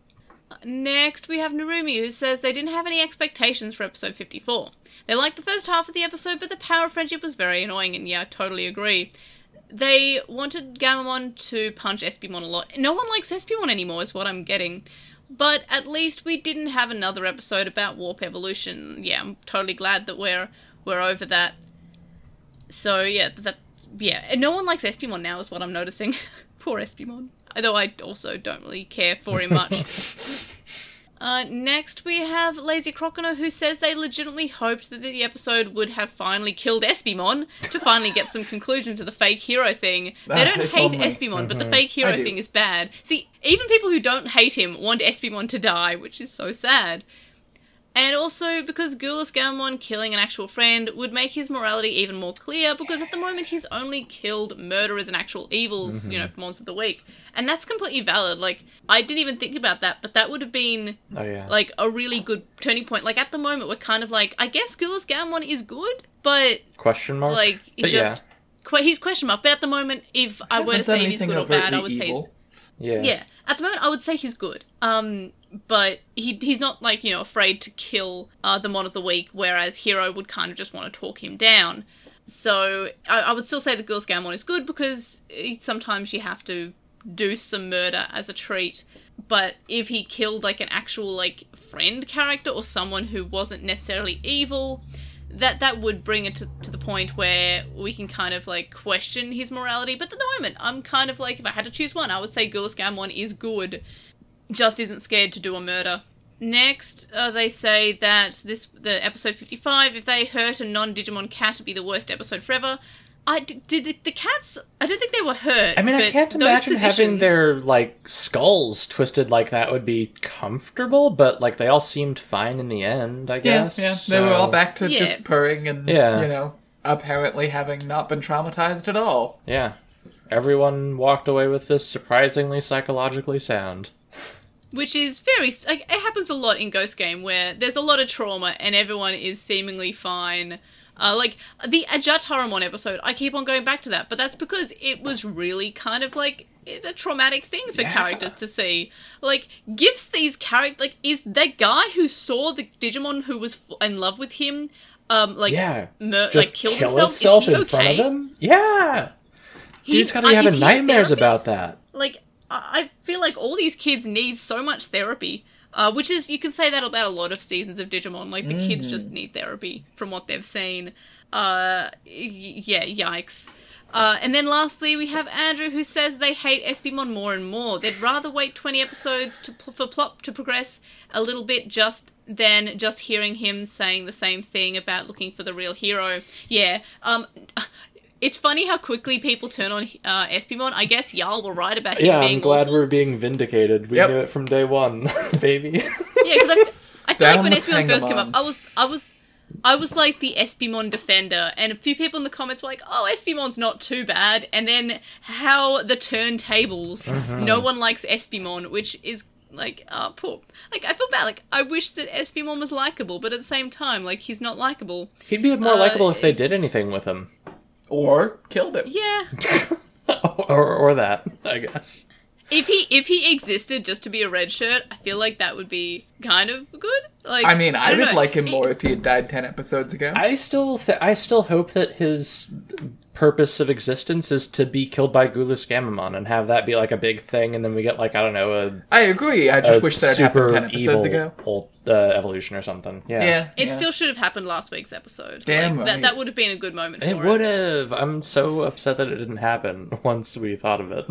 Next, we have Narumi, who says they didn't have any expectations for episode 54. They liked the first half of the episode, but the power of friendship was very annoying, and yeah, I totally agree. They wanted Gammamon to punch Espimon a lot. No one likes Espimon anymore, is what I'm getting. But at least we didn't have another episode about warp evolution. Yeah, I'm totally glad that we're we're over that. So yeah, that yeah, no one likes Espimon now, is what I'm noticing. Poor Espimon. Although I also don't really care for him much. Uh, next, we have Lazy Crocono, who says they legitimately hoped that the episode would have finally killed Espimon to finally get some conclusion to the fake hero thing. They don't hate only. Espimon, but the fake hero thing is bad. See, even people who don't hate him want Espimon to die, which is so sad. And also because Gulusgammamon killing an actual friend would make his morality even more clear because at the moment he's only killed murderers and actual evils, you know, monsters of the week. And that's completely valid. Like, I didn't even think about that, but that would have been Oh yeah. like a really good turning point. Like at the moment we're kind of like I guess Gulusgammamon is good, but Question mark. like it But just que- he's question mark. But at the moment if I were to say if he's good or bad, I overtly would say he's evil. yeah. Yeah. yeah, at the moment, I would say he's good. Um, but he he's not like you know afraid to kill uh, the mon of the week, whereas Hiro would kind of just want to talk him down. So I, I would still say the Girls Gamon is good because eh, sometimes you have to do some murder as a treat. But if he killed like an actual like friend character or someone who wasn't necessarily evil, that that would bring it to, to the point where we can kind of like question his morality. But at the moment, I'm kind of like if I had to choose one, I would say Gulusgammamon is good, just isn't scared to do a murder. Next, uh, they say that this the episode 55. If they hurt a non-Digimon cat, it'd be the worst episode forever. I did, did the, the cats. I don't think they were hurt. I mean, I can't those imagine having their like skulls twisted like that would be comfortable, but like they all seemed fine in the end. I Yeah, guess. yeah. They were all back to Yeah. just purring and, Yeah. you know, apparently having not been traumatized at all. Yeah. Everyone walked away with this surprisingly psychologically sound. Which is very like it happens a lot in Ghost Game where there's a lot of trauma and everyone is seemingly fine. Uh, like the Ajat Haramon episode, I keep on going back to that, but that's because it was really kind of like a traumatic thing for Yeah. characters to see. Like gives these characters like is that guy who saw the Digimon who was f- in love with him, um, like Yeah. like killed kill himself. he in okay? front of him? Yeah. He- Dude's gotta uh, be having nightmares about that. like I I feel like all these kids need so much therapy. Uh, which is you can say that about a lot of seasons of Digimon. Like the kids just need therapy from what they've seen. Uh, y- yeah, yikes. Uh, and then lastly, we have Andrew who says they hate Espimon more and more. They'd rather wait 20 episodes to, for plot to progress a little bit just than just hearing him saying the same thing about looking for the real hero. Yeah, um, it's funny how quickly people turn on uh, Espimon. I guess y'all were right about him Yeah, being I'm glad awful. we're being vindicated. We Yep. knew it from day one, baby. Yeah, because I, I feel like when with Espimon first came up, I was I was I was like the Espimon defender, and a few people in the comments were like, "Oh, Espimon's not too bad." And then how the turntables, Mm-hmm. no one likes Espimon, which is like, uh, poor. Like I feel bad. Like I wish that Espimon was likable, but at the same time, like he's not likable. He'd be more Uh, likable if they did anything with him. Or killed him. Yeah, or, or that, I guess. if he if he existed just to be a red shirt, I feel like that would be kind of good. Like I mean, I, don't would know. like him It- more if he had died 10 episodes ago. I still, th- I still hope that his purpose of existence is to be killed by Gulusgammamon and have that be like a big thing, and then we get like I don't know a, I agree. I just wish that had super happened 10 evil episodes ago. old, uh, evolution or something. Yeah, Yeah. It yeah. still should have happened last week's episode. Damn Like, That right. that would have been a good moment It for would have. I'm so upset that it didn't happen once we thought of it.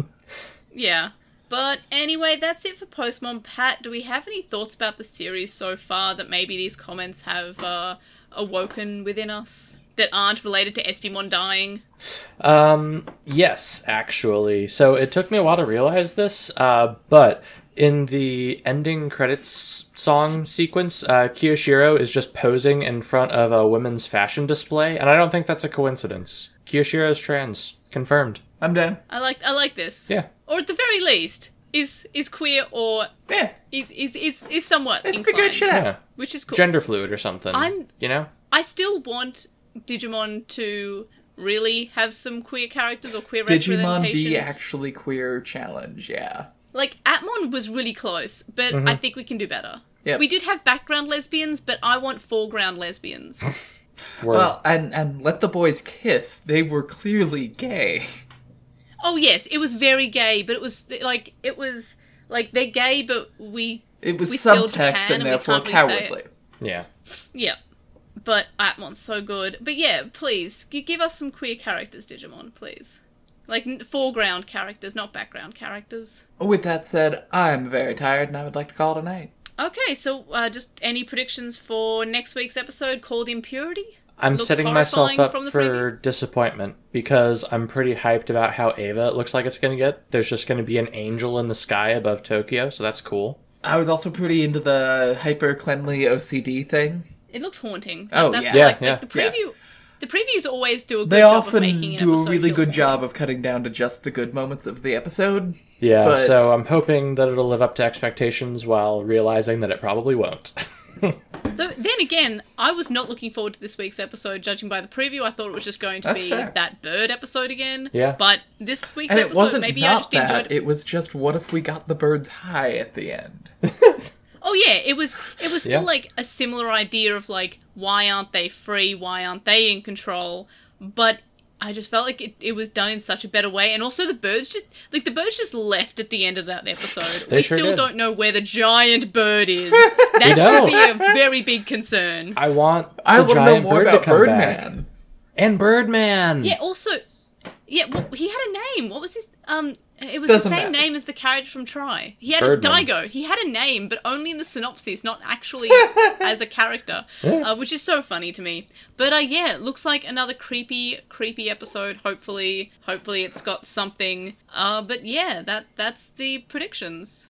Yeah. But anyway, that's it for Postmon. Pat, do we have any thoughts about the series so far that maybe these comments have uh, awoken within us that aren't related to Espimon dying? Um, yes, actually. So it took me a while to realize this, uh, but in the ending credits song sequence, uh, Kiyoshiro is just posing in front of a women's fashion display, and I don't think that's a coincidence. Kiyoshiro is trans, confirmed. I'm down. I like I like this. Yeah. Or at the very least, is is queer or Yeah. is is is, is somewhat Let's inclined, figure it shit out. Yeah. which is cool. Gender fluid or something. I'm- You know? I still want Digimon to really have some queer characters or queer Digimon representation. be actually queer challenge, yeah. Like Atmon was really close, but I mm-hmm. think we can do better. Yep. We did have background lesbians, but I want foreground lesbians. Well, and and let the boys kiss. They were clearly gay. oh yes, it was very gay, but it was like it was like they're gay, but we It was We still subtext Japan and and we therefore really cowardly. yeah. yeah. But Atmon's so good. But yeah, please g- give us some queer characters, Digimon, please. Like foreground characters, not background characters. With that said, I'm very tired and I would like to call it a night. Okay, so uh, just any predictions for next week's episode called Impurity? I'm Looks setting myself horrifying up from the for disappointment because I'm pretty hyped about how Ava looks like it's going to get. There's just going to be an angel in the sky above Tokyo, so that's cool. I was also pretty into the hyper cleanly OCD thing. It looks haunting. Oh, That's yeah. Yeah, like, yeah, like the preview. The previews always do a good They job often of making an do a really good haunting. job of cutting down to just the good moments of the episode. Yeah, But- so I'm hoping that it'll live up to expectations while realizing that it probably won't. Then again, I was not looking forward to this week's episode. Judging by the preview, I thought it was just going to That's be fair. that bird episode again. Yeah. But this week's And it episode, wasn't maybe I just that. enjoyed. It was just what if we got the birds high at the end? Oh yeah, it was. It was still Yeah. like a similar idea of like why aren't they free? Why aren't they in control? But I just felt like it, it was done in such a better way, and also the birds just like the birds just left at the end of that episode. They we sure still did. don't know where the giant bird is. That should don't. be a very big concern. I want the I want to know more bird about to back. Birdman. And Birdman! Yeah. Also, yeah. Well, he had a name. What was his? Um. It was Doesn't the same matter. name as the character from Try. He had Birdman. a Daigo. He had a name, but only in the synopsis, not actually as a character, uh, which is so funny to me. But uh, yeah, it looks like another creepy, creepy episode. Hopefully, hopefully it's got something. Uh, but yeah, that that's the predictions.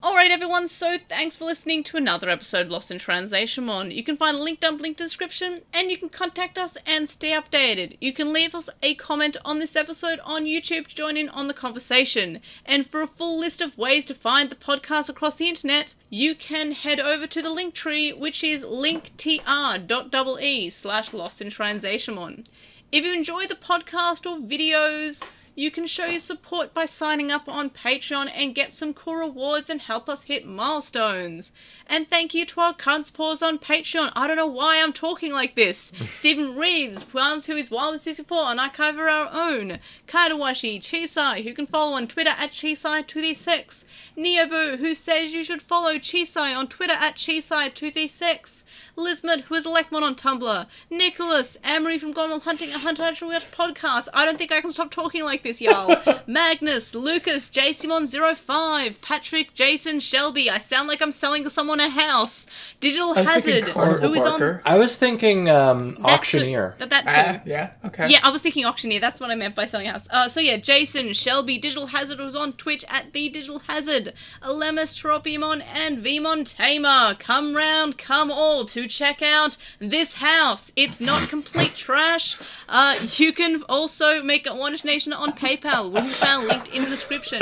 Alright everyone, so thanks for listening to another episode Lost in Translation on. You can find a link down link description and you can contact us and stay updated. You can leave us a comment on this episode on YouTube to join in on the conversation. And for a full list of ways to find the podcast across the internet, you can head over to the link tree, which is linktr.ee slash lost in translation If you enjoy the podcast or videos, you can show your support by signing up on Patreon and get some cool rewards and help us hit milestones. And thank you to our current supporters on Patreon. I don't know why I'm talking like this. Stephen Reeves, Pwans, who is Wild64, and Archive of Our Own. Kaidawashi, Chisai, who can follow on Twitter at Chisai236. Neobu, who says you should follow Chisai on Twitter at Chisai236. Lismut, who is a Lekmon on Tumblr. Nicholas, Amory from Gone While Hunting, a Hunter Actual Watch podcast. I don't think I can stop talking like this, y'all. Magnus, Lucas, JSimon05, Patrick, Jason, Shelby. I sound like I'm selling someone a house. Digital I Hazard, who is on. I was thinking um, that too. auctioneer. That, that too. Ah, yeah, okay. Yeah, I was thinking auctioneer. That's what I meant by selling a house. Uh, so yeah, Jason, Shelby, Digital Hazard was on Twitch at the Digital Hazard. Alemus, Tropiumon, and Vmon Tamer. Come round, come all to check out this house. It's not complete trash. Uh, you can also make a one donation on PayPal, which is found linked in the description.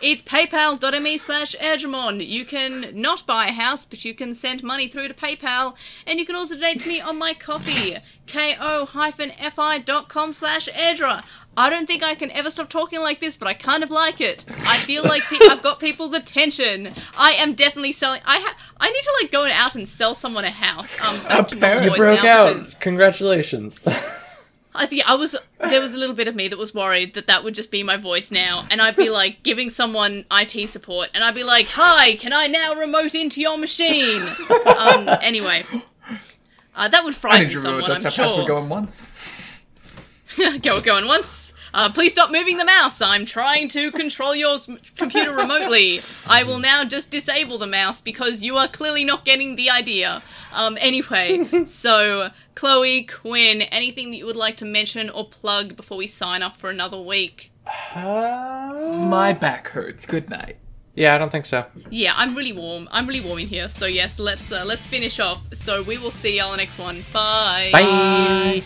It's paypal.me slash Edgemon. You can not buy a house, but you can send money through to PayPal, and you can also donate to me on my coffee, ko-fi.com slash Edra. I don't think I can ever stop talking like this, but I kind of like it. I feel like pe- I've got people's attention. I am definitely selling. I ha- I need to like go out and sell someone a house. Um, Apparently- You broke out. because Congratulations. I think I was there was a little bit of me that was worried that that would just be my voice now, and I'd be like giving someone IT support, and I'd be like, "Hi, can I now remote into your machine?" um, anyway, uh, that would I frighten need your someone, remote I'm desktop password sure. going once. Go going once. Uh, please stop moving the mouse. I'm trying to control your computer remotely. I will now just disable the mouse because you are clearly not getting the idea. Um, anyway, so Chloe, Quinn, anything that you would like to mention or plug before we sign off for another week? My back hurts. Good night. Yeah, I don't think so. Yeah, I'm really warm. I'm really warm in here. So yes, let's uh, let's finish off. So we will see y'all next one. Bye. Bye.